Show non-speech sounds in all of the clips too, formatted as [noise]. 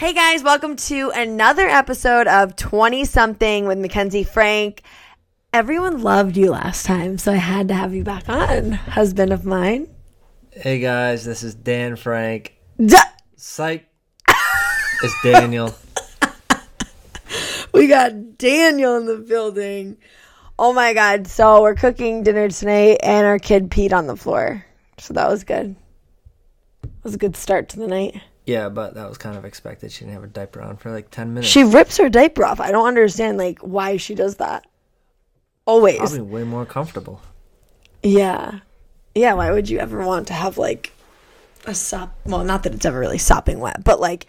Hey guys, welcome to another episode of 20 something with Mackenzie Frank. Everyone loved you last time, so I had to have you back on, husband of mine. Hey guys, this is Dan Frank. Duh! Psych. it's Daniel. [laughs] We got Daniel in the building. Oh my god, so we're cooking dinner tonight and our kid peed on the floor. So that was good. It was a good start to the night. Yeah, but that was kind of expected. She didn't have her diaper on for like 10 minutes. She rips her diaper off. I don't understand like why she does that. Always. Probably way more comfortable. Yeah. Yeah, why would you ever want to have like a sop well, not that it's ever really sopping wet, but like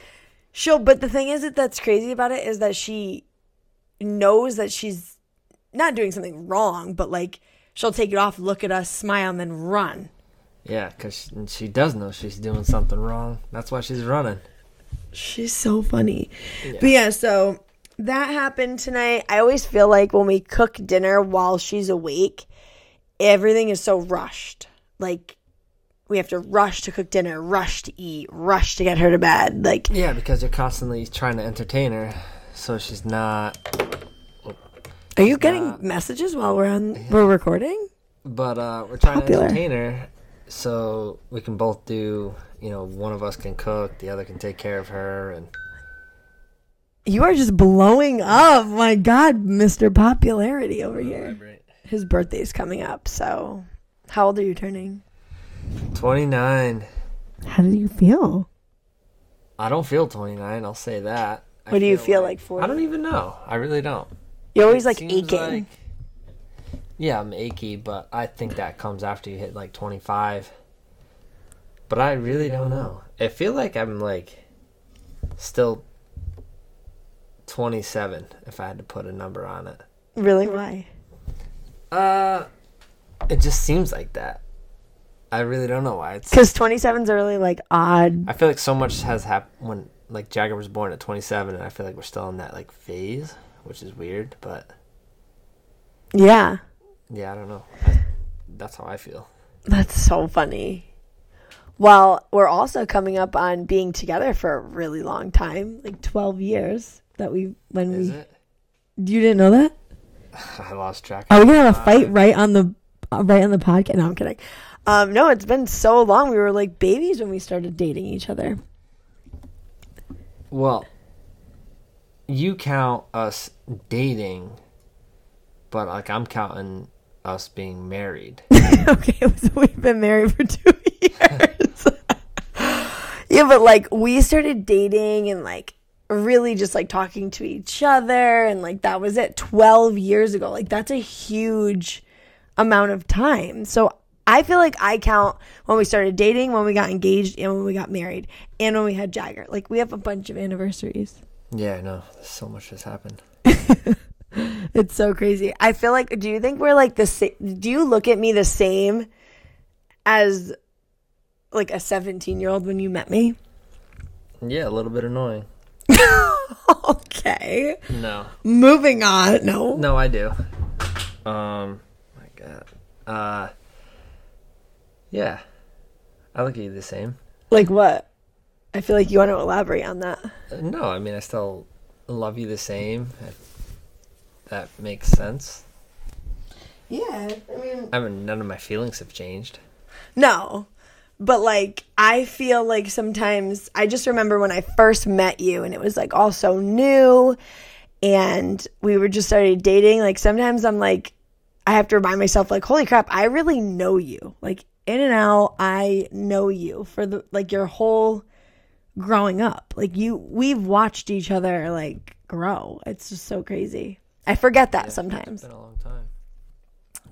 she'll but the thing is that that's crazy about it is that she knows that she's not doing something wrong, but like she'll take it off, look at us, smile, and then run. Yeah, because she, does know she's doing something wrong. That's why she's running. She's so funny. But yeah, so that happened tonight. I always feel like when we cook dinner while she's awake, everything is so rushed. Like we have to rush to cook dinner, rush to eat, rush to get her to bed. Like Yeah, because you're constantly trying to entertain her, so she's not. are you getting messages while we're on we're recording? But uh, we're trying Popular. to entertain her, so we can both do. You know, one of us can cook, the other can take care of her, and You are just blowing up. My god, Mr. Popularity over here. His birthday's coming up, so how old are you turning? 29. How do you feel? I don't feel 29. I'll say that. I What do you feel like for I don't even know. I really don't. You're always It like aching. like- yeah, I'm achy, but I think that comes after you hit like 25. But I really don't know. I feel like I'm like still 27 if I had to put a number on it. Really? Why? Uh, it just seems like that. I really don't know why. It's. Because 27's a really like odd. I feel like so much has happened when like Jagger was born at 27, and I feel like we're still in that like phase, which is weird. But Yeah, yeah, I don't know. That's how I feel. that's so funny. Well, we're also coming up on being together for a really long time, like 12 years that we when Is we. it? You didn't know that? [sighs] I lost track. Are we gonna have a fight right on the right on the podcast? No, I'm kidding. Um, no, it's been so long. We were like babies when we started dating each other. well, you count us dating, but like I'm counting us being married. [laughs] okay, so we've been married for two [laughs] years. [laughs] yeah, but like we started dating and like really just like talking to each other and like that was it 12 years ago. Like that's a huge amount of time. So I feel like I count when we started dating, when we got engaged, and when we got married, and when we had Jagger. Like we have a bunch of anniversaries. yeah, I know. So much has happened. [laughs] It's so crazy. I feel like. Do you think we're like the same? Do you look at me the same as like a seventeen-year-old when you met me? Yeah, a little bit annoying. [laughs] okay. No, Moving on. No. no, I do. Um, my God. Uh, yeah, I look at you the same. Like what? I feel like you want to elaborate on that. Uh, No, I mean I still love you the same. If that makes sense. Yeah. I mean. I mean, none of my feelings have changed. No. But like I feel like sometimes I just remember when I first met you and it was like all so new and we were just started dating like sometimes I'm like I have to remind myself like holy crap I really know you like in and out I know you for the like your whole growing up like you we've watched each other like grow it's just so crazy I forget that sometimes It's been a long time.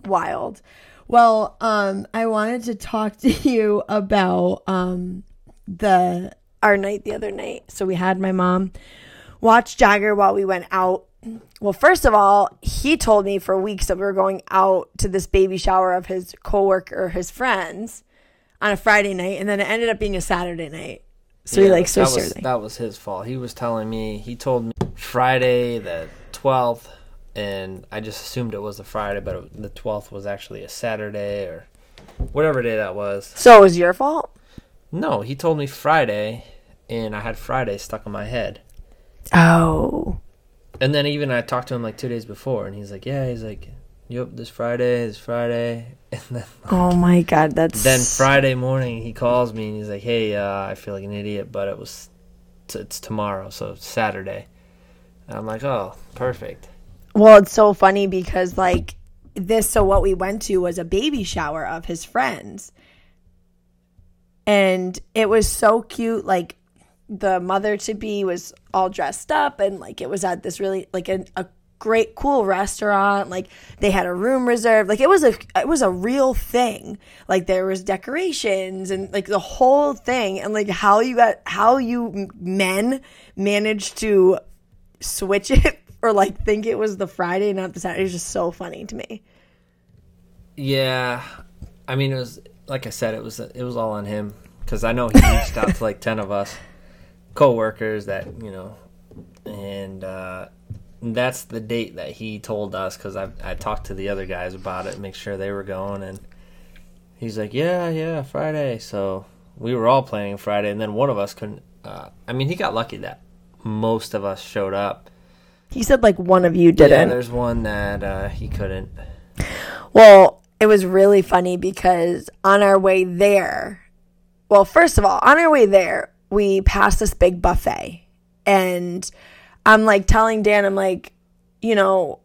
wild. Well, um, I wanted to talk [laughs] to you about um the our night the other night. So we had my mom watch Jagger while we went out. Well, first of all, he told me for weeks that we were going out to this baby shower of his coworker, his friends, on a Friday night, and then it ended up being a Saturday night. So we Yeah, like that was, that was his fault. He was telling me he told me Friday the twelfth, and I just assumed it was a Friday, but it, the twelfth was actually a Saturday or whatever day that was. So it was your fault? No, he told me Friday, and I had Friday stuck in my head. Oh. And then even I talked to him like two days before, and he's like, "Yeah," he's like, "Yep, this Friday, this Friday." [laughs] And then Oh my god, that's then Friday morning he calls me and he's like, "Hey, uh, I feel like an idiot, but it was t- it's tomorrow, so it's Saturday." And I'm like, "Oh, perfect." Well, it's so funny because like this so what we went to was a baby shower of his friends. And it was so cute like the mother to be was all dressed up and like it was at this really like a, a great cool restaurant. Like they had a room reserved. Like it was a it was a real thing. Like there was decorations and like the whole thing. And like how you got how you men managed to switch [laughs] it or like think it was the Friday not the Saturday is just so funny to me Yeah, I mean, it was like I said, it was it was all on him because I know he reached out to like ten of us co-workers that you know, and uh, that's the date that he told us because I I talked to the other guys about it, make sure they were going, and he's like, yeah, yeah, Friday. So we were all planning Friday, and then one of us couldn't. Uh, I mean, he got lucky that most of us showed up. He said like one of you didn't there's one that uh, he couldn't. Well, it was really funny because on our way there, well, first of all, on our way there, we passed this big buffet. And I'm like telling Dan, I'm like, you know,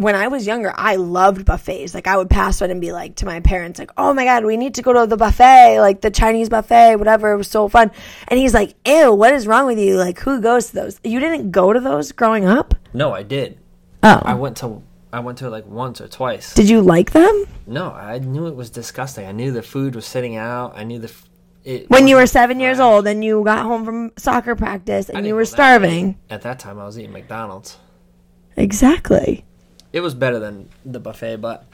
when I was younger, I loved buffets. Like I would pass one and be like to my parents, like, "Oh my god, we need to go to the buffet, like the Chinese buffet, whatever. It was so fun." And he's like, "Ew, what is wrong with you? Like, who goes to those? You didn't go to those growing up? No, I did. Oh, I went to I went to it like once or twice. did you like them No, I knew it was disgusting. I knew the food was sitting out. I knew the f- it when you were seven years old and you got home from soccer practice and you were starving?" late. At that time, I was eating McDonald's. Exactly. It was better than the buffet, but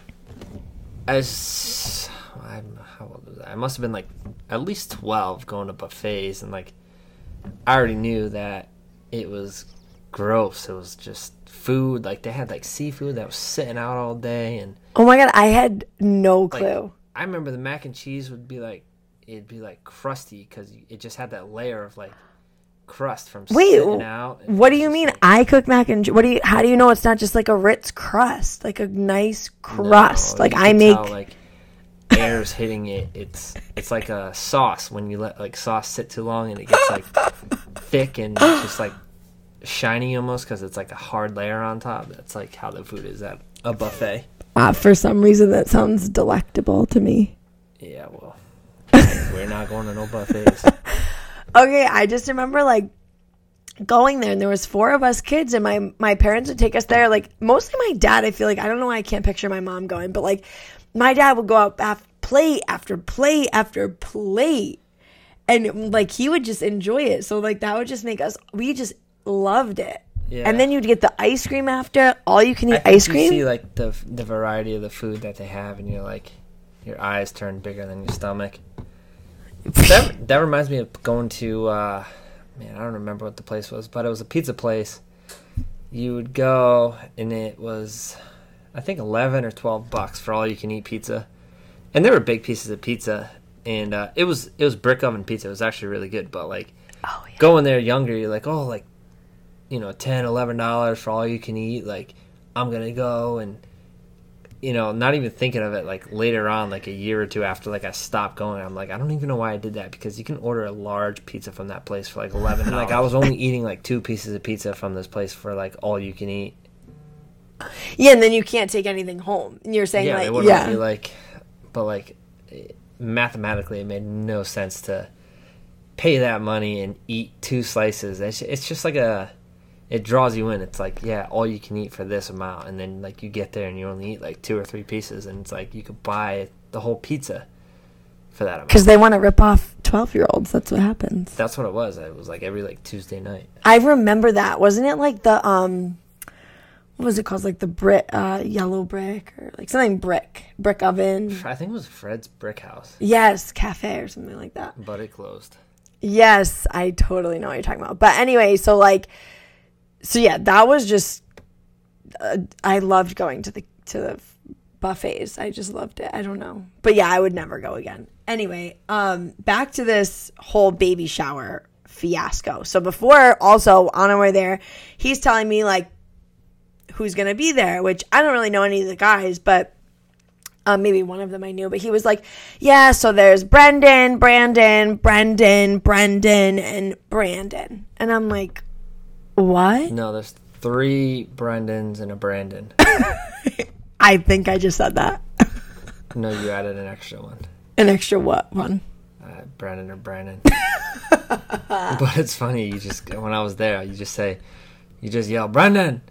as I'm how old was I? I must have been like at least twelve going to buffets, and like I already knew that it was gross. It was just food. Like they had like seafood that was sitting out all day, and Oh my god, I had no like clue. I remember the mac and cheese would be like it'd be like crusty because it just had that layer of like crust from Wait. What do you mean? I cook mac and what do you? How do you know it's not just like a Ritz crust, like a nice crust? No, like I make. tell, like air's hitting it. It's it's like a sauce when you let like sauce sit too long and it gets like thick and just like shiny almost because it's like a hard layer on top. That's like how the food is at a buffet. uh, for some reason, that sounds delectable to me. Yeah, well, we're not going to no buffets. [laughs] Okay, I just remember like going there and there was four of us kids and my my parents would take us there like mostly my dad i feel like i don't know why i can't picture my mom going but like my dad would go out af- plate after plate after plate and like he would just enjoy it so like that would just make us we just loved it Yeah. and then you'd get the ice cream after all you can eat ice You cream see like the the variety of the food that they have, and you're like, your eyes turn bigger than your stomach. That [laughs] that reminds me of going to uh, man, I don't remember what the place was, but it was a pizza place. You would go, and it was, I think, eleven or twelve bucks for all you can eat pizza, and there were big pieces of pizza, and uh, it was it was brick oven pizza. It was actually really good, but like oh yeah going there younger, you're like, oh, like, you know, ten, eleven dollars for all you can eat. Like, I'm gonna go and, you know, not even thinking of it. Like later on, like a year or two after, like I stopped going. I'm like, I don't even know why I did that because you can order a large pizza from that place for like eleven. [laughs] like I was only eating like two pieces of pizza from this place for like all you can eat. yeah and then you can't take anything home and you're saying yeah, like wouldn't yeah be like, but like mathematically, it made no sense to pay that money and eat two slices. It's, it's just like a, it draws you in. It's like yeah, all you can eat for this amount, and then like you get there and you only eat like two or three pieces, and it's like you could buy the whole pizza for that amount. because they want to rip off 12 year olds that's what happens That's what it was. It was like every like Tuesday night. I remember that. Wasn't it like the um what was it called? Like the brick uh yellow brick or like something brick. Brick oven. I think it was Fred's Brick House, Yes, cafe or something like that. but it closed. Yes, I totally know what you're talking about. But anyway, so like so yeah, that was just uh, I loved going to the to the buffets. I just loved it. I don't know. But yeah, I would never go again. Anyway, um back to this whole baby shower fiasco. So before, also on our way there, he's telling me like who's gonna be there, which I don't really know any of the guys, but um, maybe one of them I knew, but he was like, yeah, so there's Brendan, Brandon, Brendan, Brendan, and Brandon. And I'm like, what? No, there's three Brendans and a Brandon. [laughs] I think I just said that. [laughs] no, you added an extra one. An extra what one? Uh, Brandon or Brandon. [laughs] but it's funny, you just, when I was there, you just say, you just yell, Brendan!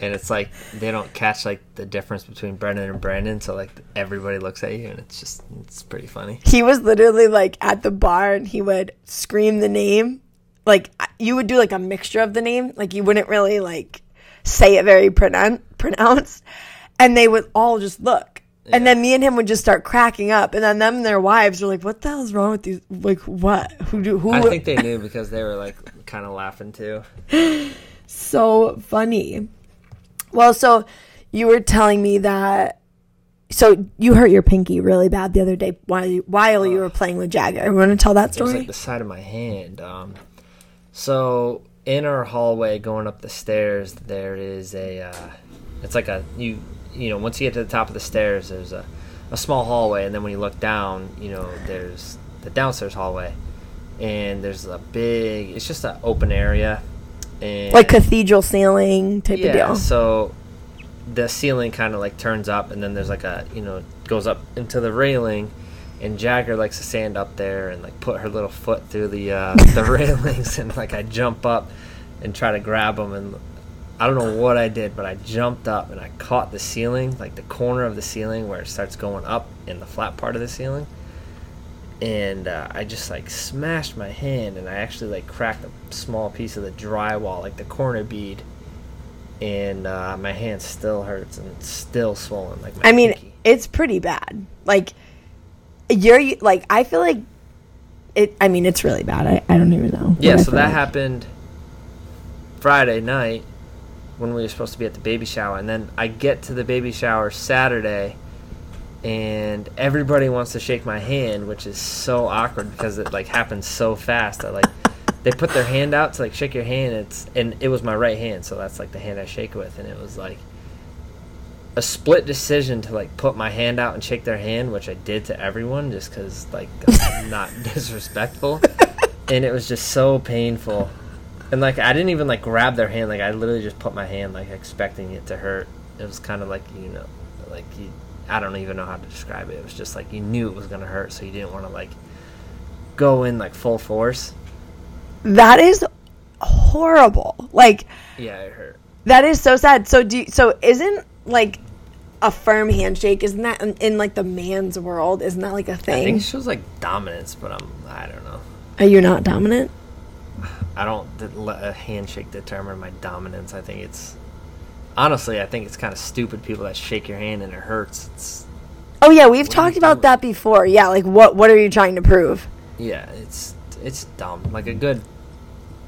and it's like they don't catch like the difference between Brendan and Brandon, so like everybody looks at you, and it's just it's pretty funny. He was literally like at the bar, and he would scream the name, like you would do like a mixture of the name, like you wouldn't really like say it very pronoun- pronounced, and they would all just look. Yeah. And then me and him would just start cracking up, and then them and their wives were like, "What the hell is wrong with these? Like, what? Who do? Who?" I think they knew [laughs] because they were like kind of laughing too. [gasps] so funny. Well, so you were telling me that. So you hurt your pinky really bad the other day while you, while you were playing with Jagger. You want to tell that story? It was like the side of my hand. Um, so in our hallway going up the stairs, there is a. Uh, it's like a you you know once you get to the top of the stairs, there's a a small hallway, and then when you look down, you know there's the downstairs hallway, and there's a big. It's just an open area and like cathedral ceiling type yeah, of deal. So the ceiling kind of like turns up, and then there's like a you know goes up into the railing, and Jagger likes to stand up there and like put her little foot through the uh, [laughs] the railings, and like I jump up and try to grab them, and I don't know what I did, but I jumped up and I caught the ceiling, like the corner of the ceiling where it starts going up in the flat part of the ceiling and uh, I just like smashed my hand, and I actually like cracked a small piece of the drywall, like the corner bead, and uh, my hand still hurts and it's still swollen. Like I mean, pinky. it's pretty bad. Like you're like I feel like it. I mean, it's really bad. I, I don't even know. Yeah, so that like. happened Friday night when we were supposed to be at the baby shower, and then I get to the baby shower Saturday and everybody wants to shake my hand, which is so awkward because it like happens so fast that like they put their hand out to like shake your hand. It's and it was my right hand, so that's like the hand I shake with, and it was like a split decision to like put my hand out and shake their hand, which I did to everyone just because like [laughs] I'm not [laughs] disrespectful, and it was just so painful. And like I didn't even like grab their hand, like I literally just put my hand like expecting it to hurt. It was kind of like you know, like you I don't even know how to describe it. It was just like you knew it was gonna hurt, so you didn't want to like go in like full force. That is horrible. Like yeah, it hurt. That is so sad. So do so isn't like a firm handshake isn't that in, in, like the man's world isn't that like a thing? I think it shows like dominance, but I'm I don't know. Are you not dominant? [sighs] I don't let a handshake determine my dominance. I think it's honestly, I think it's kind of stupid people that shake your hand and it hurts. It's oh yeah, we've talked about that before. Yeah, like what what are you trying to prove? Yeah, it's it's dumb. Like a good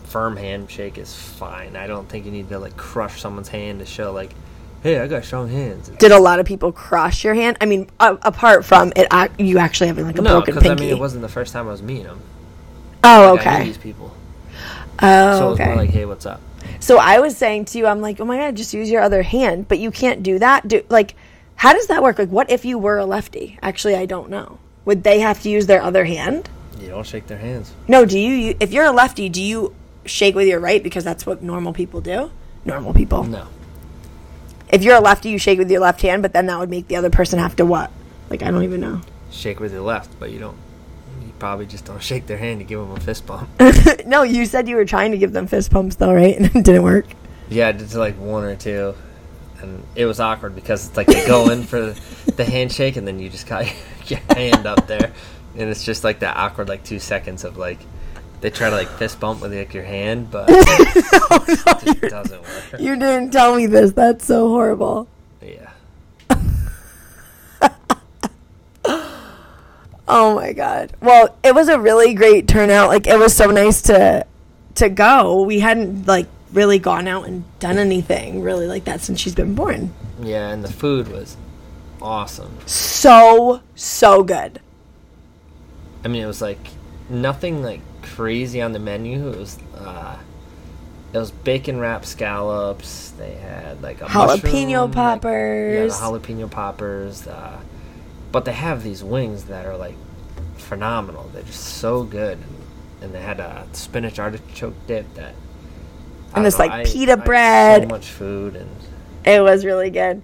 firm handshake is fine. I don't think you need to like crush someone's hand to show like, hey, I got strong hands. Did a lot of people crush your hand? I mean, uh, apart from it, uh, you actually having like a no, broken pinky. No, because I mean, it wasn't the first time I was meeting them. Oh, like, okay. these people. Oh, so okay. it was more like, hey, what's up? So I was saying to you, I'm like, oh my god, just use your other hand, but you can't do that. Do like, how does that work? Like, what if you were a lefty? Actually, I don't know. Would they have to use their other hand? You don't shake their hands. No, do you? If you're a lefty, do you shake with your right because that's what normal people do? Normal people. No. If you're a lefty, you shake with your left hand, but then that would make the other person have to what? Like I don't even know. Shake with your left, but you don't You probably just don't shake their hand to give them a fist bump. [laughs] no, you said you were trying to give them fist bumps though, right? And [laughs] it didn't work. Yeah, I did like one or two, and it was awkward because it's like they go in for the handshake and then you just got [laughs] your hand up there, and it's just like that awkward like two seconds of like they try to like fist bump with like your hand, but [laughs] oh, no, no, [laughs] it doesn't work. You didn't tell me this. That's so horrible. Yeah. [laughs] Oh my god. Well, it was a really great turnout. Like it was so nice to to go. We hadn't like really gone out and done anything really like that since she's been born. Yeah, and the food was awesome. So so good. I mean, it was like nothing like crazy on the menu. It was uh, it was bacon wrap scallops. They had like a Jalapeno mushroom, like- yeah, the poppers. jalapeno poppers. Uh, but they have these wings that are like phenomenal. They're just so good, and they had a spinach artichoke dip that. And this, know, like, I- pita I bread. So much food and It was really good.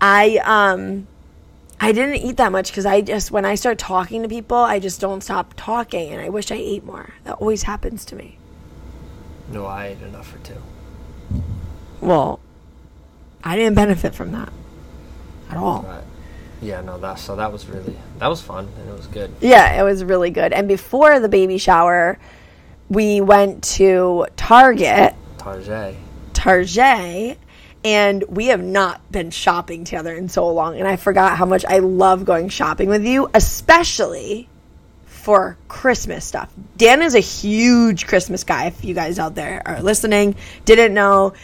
I um I didn't eat that much because I just when I start talking to people, I just don't stop talking, and I wish I ate more. That always happens to me. no, I ate enough for two. Well, I didn't benefit from that at all. Yeah, no, that so that was really that was fun and it was good. Yeah, it was really good. And before the baby shower, we went to Target, Target. Target, and we have not been shopping together in so long. And I forgot how much I love going shopping with you, especially for Christmas stuff. Dan is a huge Christmas guy. If you guys out there are listening, didn't know,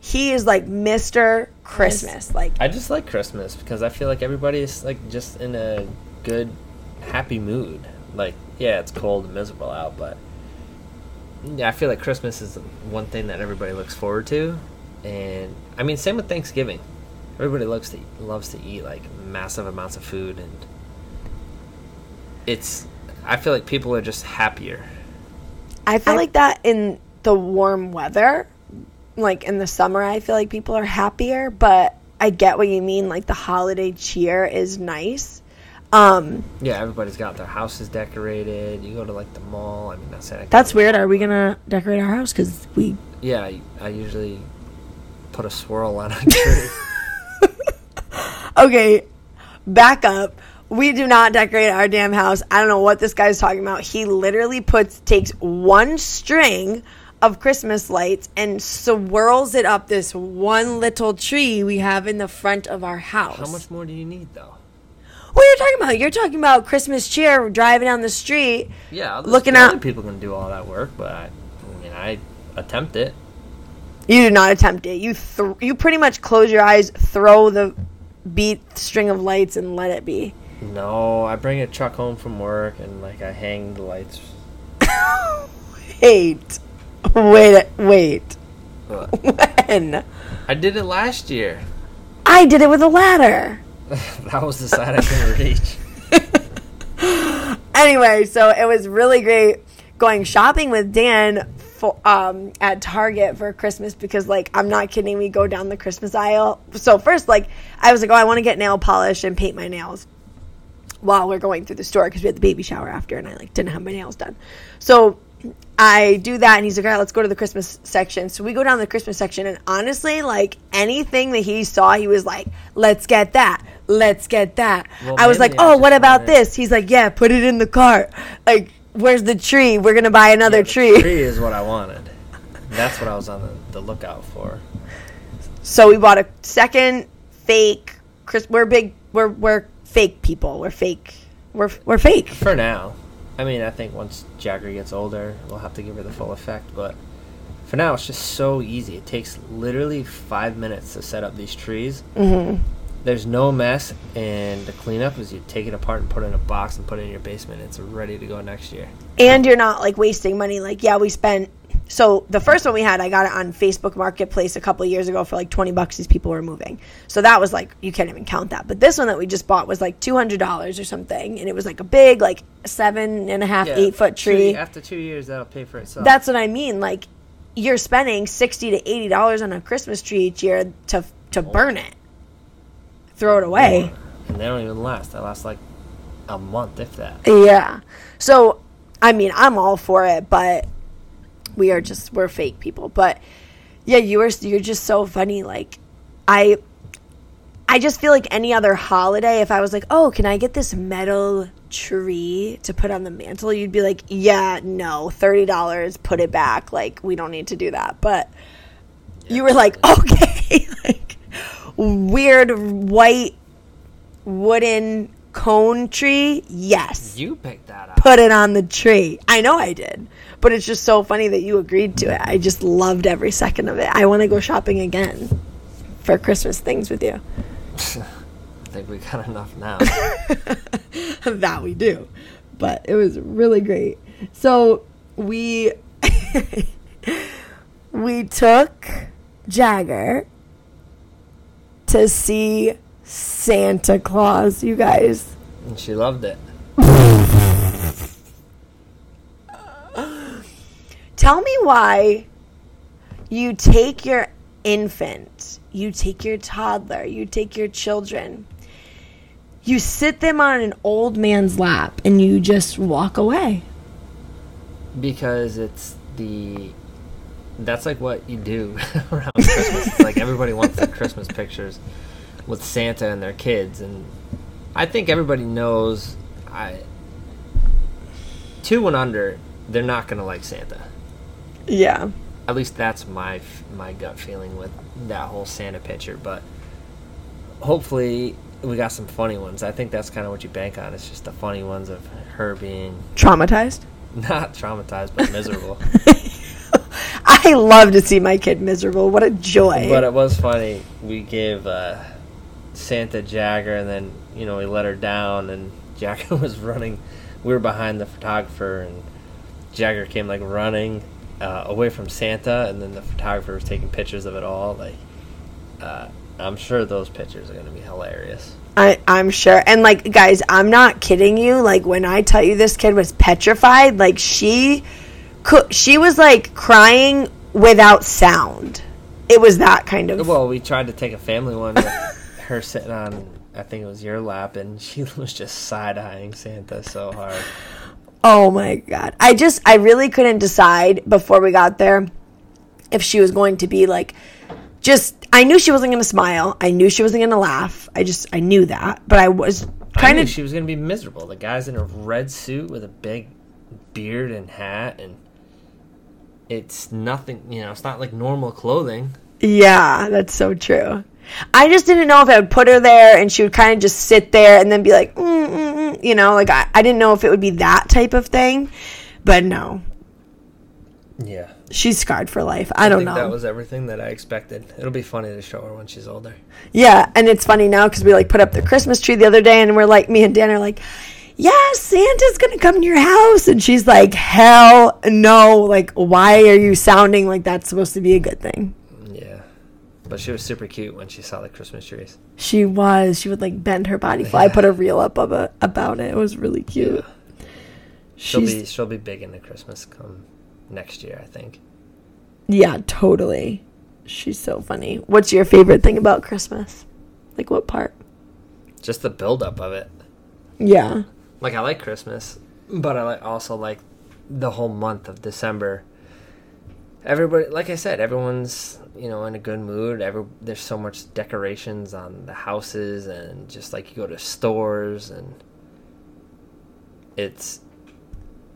he is like Mr. Christmas. Like, I just like Christmas because I feel like everybody is like just in a good, happy mood. Like, yeah, it's cold and miserable out, but yeah, I feel like Christmas is one thing that everybody looks forward to. And I mean, same with Thanksgiving. Everybody loves to loves to eat like massive amounts of food, and it's. I feel like people are just happier. I feel like that in the warm weather, like in the summer, I feel like people are happier, but I get what you mean. Like the holiday cheer is nice. Um, Yeah, everybody's got their houses decorated. You go to like the mall. I mean, that's it. that's weird. Are we gonna decorate our house? Because we. Yeah, I, I usually put a swirl on a tree. [laughs] Okay, back up. We do not decorate our damn house. I don't know what this guy's talking about. He literally puts takes one string of Christmas lights and swirls it up this one little tree we have in the front of our house. How much more do you need, though? What are you talking about? You're talking about Christmas cheer driving down the street. Yeah, Looking out- people can do all that work, but I, I mean, I attempt it. You do not attempt it. You th- you pretty much close your eyes, throw the beat string of lights, and let it be. No, I bring a truck home from work and like I hang the lights. [laughs] Wait, wait, wait. But [laughs] When I did it last year. I did it with a ladder. [laughs] that was the side I couldn't reach. Anyway, so it was really great going shopping with Dan for, um, at Target for Christmas because, like, I'm not kidding. We go down the Christmas aisle. So first, like, I was like, oh, I want to get nail polish and paint my nails while we're going through the store because we had the baby shower after, and I like didn't have my nails done. So I do that, and he's like, all right, let's go to the Christmas section. So we go down the Christmas section, and honestly, like anything that he saw, he was like, let's get that. Let's get that. Well, I was like, oh, what about this? He's like, yeah, put it in the cart. Like, where's the tree? We're gonna buy another Yeah, the tree. Tree is what I wanted. That's what I was on the, the lookout for. So we bought a second fake. Chris, we're big. We're we're fake people. We're fake. We're we're fake. For now. I mean, I think once Jagger gets older, we'll have to give her the full effect, but for now, it's just so easy. It takes literally five minutes to set up these trees. hmm There's no mess, and the cleanup is you take it apart and put it in a box and put it in your basement. It's ready to go next year. And you're not like wasting money. Like yeah, we spent. So the first one we had, I got it on Facebook Marketplace a couple of years ago for like twenty bucks. These people were moving, so that was like you can't even count that. But this one that we just bought was like two hundred dollars or something, and it was like a big like seven and a half, eight foot two- tree. after two years, that'll pay for itself. That's what I mean. Like you're spending sixty to eighty dollars on a Christmas tree each year to to burn it, throw it away. and they don't even last. They last like a month, if that. Yeah. So I mean, I'm all for it, but we are just we're fake people. But yeah, you are you're just so funny. Like I I just feel like any other holiday, if I was like, oh, can I get this metal tree to put on the mantle? You'd be like, yeah, no, $30, put it back. Like, we don't need to do that. But you were like, [laughs] okay, [laughs] like weird white wooden cone tree. Yes, You picked that up. put it on the tree. I know I did. But it's just so funny that you agreed to it. I just loved every second of it. I want to go shopping again for Christmas things with you. [laughs] [laughs] I think we got enough now. [laughs] that we do. But it was really great. So we we took Jagger to see Santa Claus, you guys. And she loved it. Tell me why you take your infant, you take your toddler, you take your children, you sit them on an old man's lap, and you just walk away. Because it's the that's like what you do [laughs] around Christmas. It's like everybody wants the Christmas pictures with Santa and their kids, and I think everybody knows. I two and under, they're not gonna like Santa. Yeah. At least that's my my gut feeling with that whole Santa picture. But hopefully, we got some funny ones. I think that's kind of what you bank on. It's just the funny ones of her being Traumatized? [laughs] not traumatized but miserable. [laughs] I love to see my kid miserable. What a joy. But it was funny. We gave uh, Santa Jagger, and then you know we let her down, and [laughs] Jagger was running. We were behind the photographer, and Jagger came like running uh, away from Santa, and then the photographer was taking pictures of it all. Like, uh, I'm sure those pictures are gonna be hilarious. I, I'm sure. And like, guys, I'm not kidding you. Like, when I tell you this kid was petrified, like she could, she was like crying without sound. It was that kind of. Well, we tried to take a family one with [laughs] her sitting on. I think it was your lap, and she [laughs] was just side eyeing Santa so hard. Oh my god. I just I really couldn't decide before we got there if she was going to be like just I knew she wasn't going to smile. I knew she wasn't going to laugh. I just I knew that, but I was kind of she was gonna be miserable. The guy's in a red suit with a big beard and hat, and it's nothing. You know, it's not like normal clothing. Yeah, that's so true. I just didn't know if I would put her there and she would kind of just sit there and then be like, mm, mm, mm, you know, like I, I didn't know if it would be that type of thing. But no, Yeah, she's scarred for life. I don't think know. that was everything that I expected. It'll be funny to show her when she's older. Yeah, and it's funny now because we like put up the Christmas tree the other day, and we're like, me and Dan are like, yeah, Santa's gonna come to your house, and she's like, hell no! Like, why are you sounding like that's supposed to be a good thing? Yeah, but she was super cute when she saw the Christmas trees. She was. She would like bend her body. Fly. I put a reel up of it about it. It was really cute. She'll She's be she'll be big into Christmas come next year, I think. yeah, totally. She's so funny. What's your favorite thing about Christmas? Like what part? Just the buildup of it. Yeah. Like I like Christmas, but I like also like the whole month of December. Everybody, like I said, everyone's you know in a good mood. Every there's so much decorations on the houses, and just like you go to stores, and it's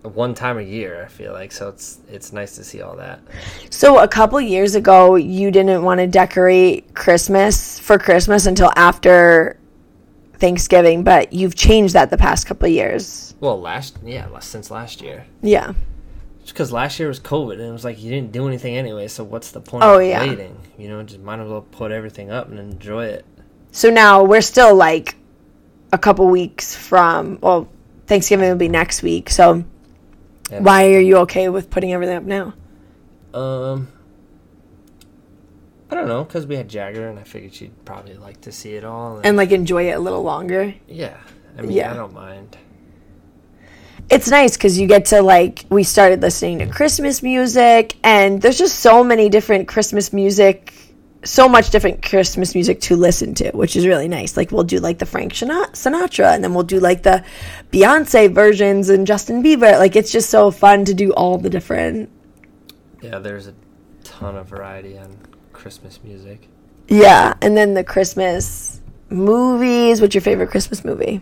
one time a year. I feel like so it's it's nice to see all that. So a couple years ago, you didn't want to decorate Christmas for Christmas until after Thanksgiving, but you've changed that the past couple of years. Well, last yeah, since last year. Yeah. because last year was COVID and it was like you didn't do anything anyway. So what's the point Oh, of yeah. waiting? You know, just might as well put everything up and enjoy it. So now we're still like a couple weeks from well, Thanksgiving will be next week. So And, why are you okay with putting everything up now? Um, I don't know, because we had Jagger and I figured she'd probably like to see it all. And, And like enjoy it a little longer. yeah, I mean, Yeah. I don't mind. it's nice because you get to like we started listening to christmas music and there's just so many different christmas music so much different christmas music to listen to which is really nice like we'll do like the frank sinatra and then we'll do like the beyonce versions and justin bieber like it's just so fun to do all the different Yeah, there's a ton of variety on Christmas music. yeah and then the christmas movies what's your favorite christmas movie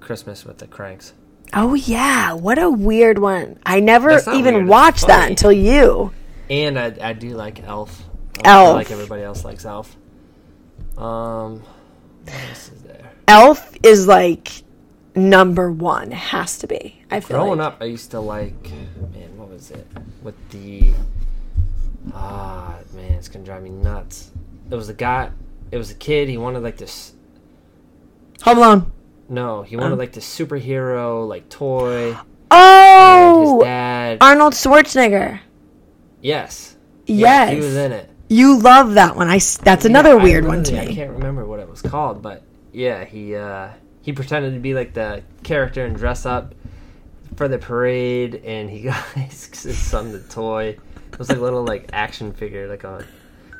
Christmas with the Cranks. oh yeah what a weird one i never even weird, watched that until you And I, I do like Elf. Elf. Like everybody else likes Elf. Um, what else is there? Elf is like number one. It has to be. I feel Growing like. up, I used to like, man, what was it? With the, ah, man, it's gonna drive me nuts. It was a guy, it was a kid. He wanted like this. Home Alone. No, he wanted Um. like the superhero like toy. [gasps] And his Oh, dad. Arnold Schwarzenegger. yes. Yes. Yeah, he was in it. You love that one. I that's another I weird one to me. I can't remember what it was called, but yeah, he uh, he pretended to be like the character and dress up for the parade, and he [laughs] got his son the toy. It was like a little like action figure, like a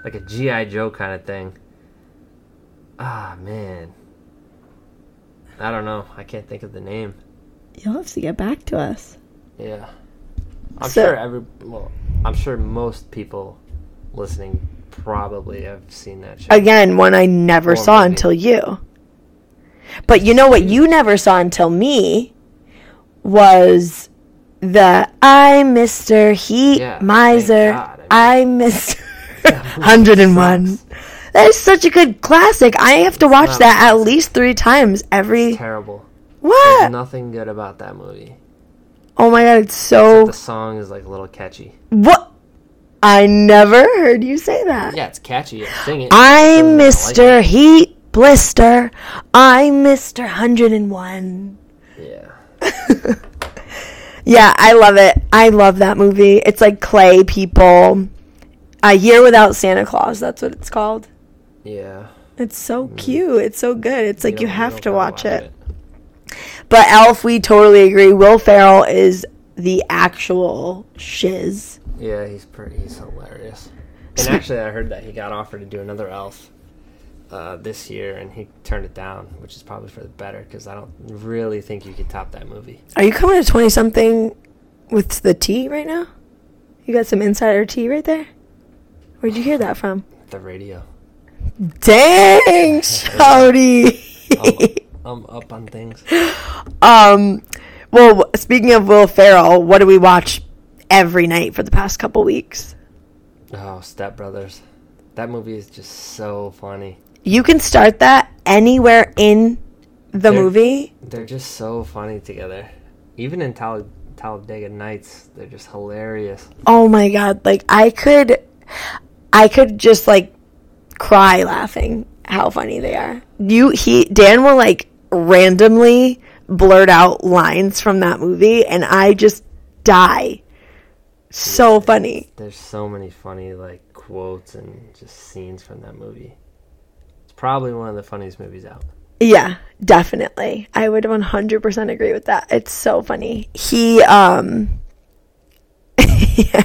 like a GI Joe kind of thing. Ah man, I don't know. I can't think of the name. You'll have to get back to us. Yeah, I'm So- sure every well, I'm sure most people listening probably have seen that show. Again, one I never Or saw maybe. until you. But you know what you never saw until me was the I'm Mr. Heat Yeah, Miser. God. I I'm Mr. 101. That is such a good classic. I have to watch that at least three times every. Terrible. There's What? nothing good about that movie. Oh my god, it's so. The song is like a little catchy. What? I never heard you say that. Yeah, it's catchy. Sing it. I'm Mr. like Heat Blister. I'm Mr. 101. Yeah. [laughs] Yeah, I love it. I love that movie. It's like clay people. A Year Without Santa Claus, that's what it's called. Yeah. It's so mm. cute. It's so good. It's like you, have to watch it. But Elf, we totally agree. Will Ferrell is the actual shiz. Yeah, he's pretty. He's hilarious. And actually, I heard that he got offered to do another Elf uh, this year, and he turned it down, which is probably for the better because I don't really think you could top that movie. Are you coming to 20 something with the tea right now? You got some insider tea right there? Where'd you hear that from? The radio. Dang, [laughs] Shouty. I'm up on things. [gasps] um, well, speaking of Will Ferrell, what do we watch every night for the past couple weeks? Oh, Step Brothers. That movie is just so funny. You can start that anywhere in the They're- movie. They're just so funny together. Even in Tal- Talladega Nights, they're just hilarious. Oh my god, like I could I could just like cry laughing how funny they are. You he Dan will like randomly blurt out lines from that movie and I just die. So funny. There's so many funny like quotes and just scenes from that movie. Probably one of the funniest movies out. Yeah, definitely. I would 100% agree with that. It's so funny. He um [laughs] yeah,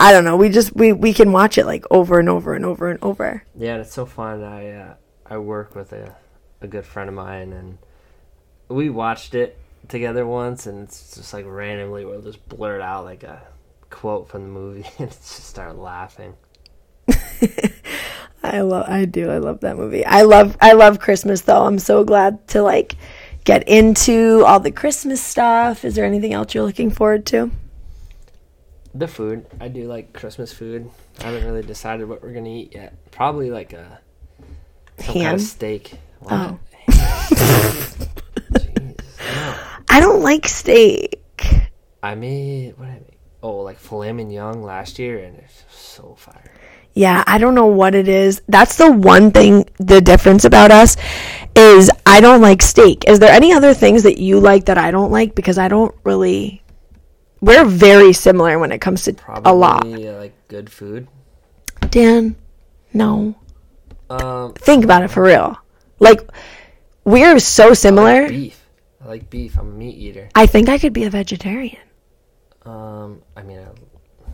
I don't know. We just we we can watch it like over and over and over and over. Yeah, and it's so fun. I uh, I work with a a good friend of mine, and we watched it together once, and it's just like randomly we'll just blurt out like a quote from the movie, [laughs] and just start laughing. [laughs] I love I do. I love that movie. I love I love Christmas though. I'm so glad to like get into all the Christmas stuff. Is there anything else you're looking forward to? The food, I do like Christmas food. I haven't really decided what we're gonna eat yet. Probably like a some kind Ham? of steak. Oh. What? Oh. [laughs] Jeez, no. I don't like steak. I made what I make? Oh, like filet mignon last year, and it's so fire. Yeah, I don't know what it is. That's the one thing the difference about us is I don't like steak. Is there any other things that you like that I don't like because I don't really we're very similar when it comes to Probably a lot. uh, like good food. Dan, no. Um, Think about it for real. Like we're so similar. beef. I like beef. I'm a meat eater. I think I could be a vegetarian. Um, I mean, I,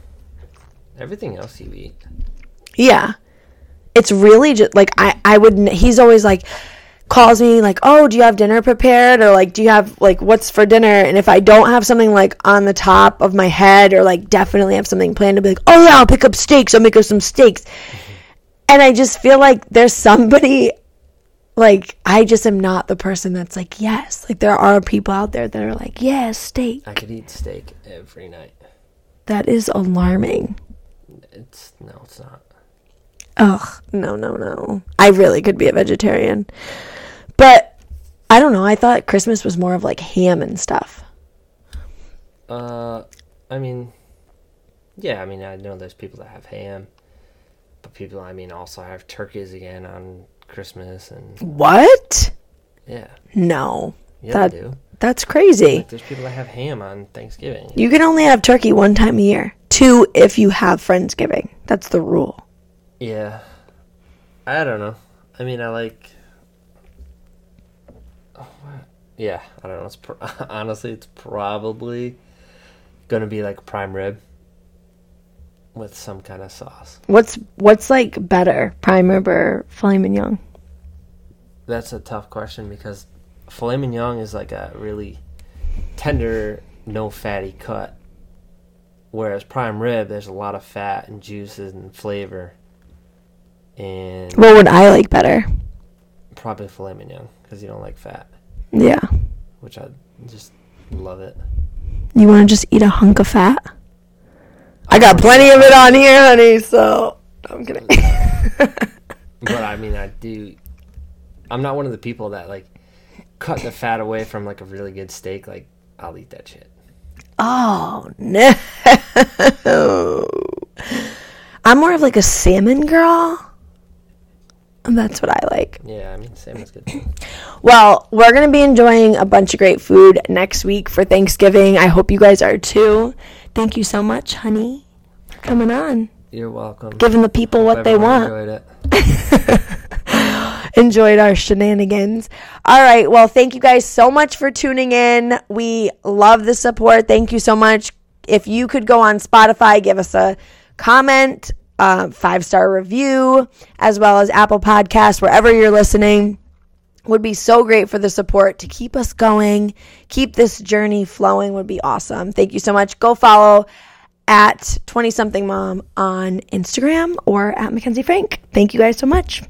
everything else you eat. Yeah. It's really just like I I would he's always like calls me like, "Oh, do you have dinner prepared?" or like, "Do you have like what's for dinner?" And if I don't have something like on the top of my head or like definitely have something planned to be like, "Oh yeah, I'll pick up steaks. I'll make us some steaks." Mm-hmm. And I just feel like there's somebody like I just am not the person that's like, "Yes." Like there are people out there that are like, "Yes, steak." I could eat steak every night. That is alarming. It's no, it's not. Ugh, no, no, no. I really could be a vegetarian. But I don't know. I thought Christmas was more of like ham and stuff. Uh, I mean, yeah. I mean, I know there's people that have ham, but people, I mean, also have turkeys again on Christmas, and What? yeah, No. yeah, That- they do. That's crazy. Like, there's people that have ham on Thanksgiving. You can only have turkey one time a year. Two if you have Friendsgiving. That's the rule. Yeah. I don't know. I mean, I like. Oh. Yeah, I don't know. It's pro- [laughs] honestly, it's probably gonna be like prime rib with some kind of sauce. What's what's like better, prime rib or filet mignon? That's a tough question because filet mignon is like a really tender, no fatty cut, whereas prime rib there's a lot of fat and juices and flavor. And What would I like better? probably filet mignon because you don't like fat, Yeah. which I just love it. You want to just eat a hunk of fat? I got plenty of it on here, honey. So I'm kidding. [laughs] But I mean, I do. I'm not one of the people that like cut the fat away from like a really good steak. Like I'll eat that shit. oh no! I'm more of like a salmon girl. That's what I like. Yeah, I mean, same is good. [clears throat] Well, we're going to be enjoying a bunch of great food next week for Thanksgiving. I hope you guys are too. Thank you so much, honey, for coming on, You're welcome. giving the people what they want. Enjoyed it. [laughs] Enjoyed our shenanigans. All right. Well, thank you guys so much for tuning in. We love the support. Thank you so much. If you could go on Spotify, give us a comment, uh, five star review, as well as Apple Podcasts, wherever you're listening. would be so great for the support to keep us going, keep this journey flowing would be awesome. Thank you so much. Go follow at 20 something mom on Instagram or at Mackenzie Frank. Thank you guys so much.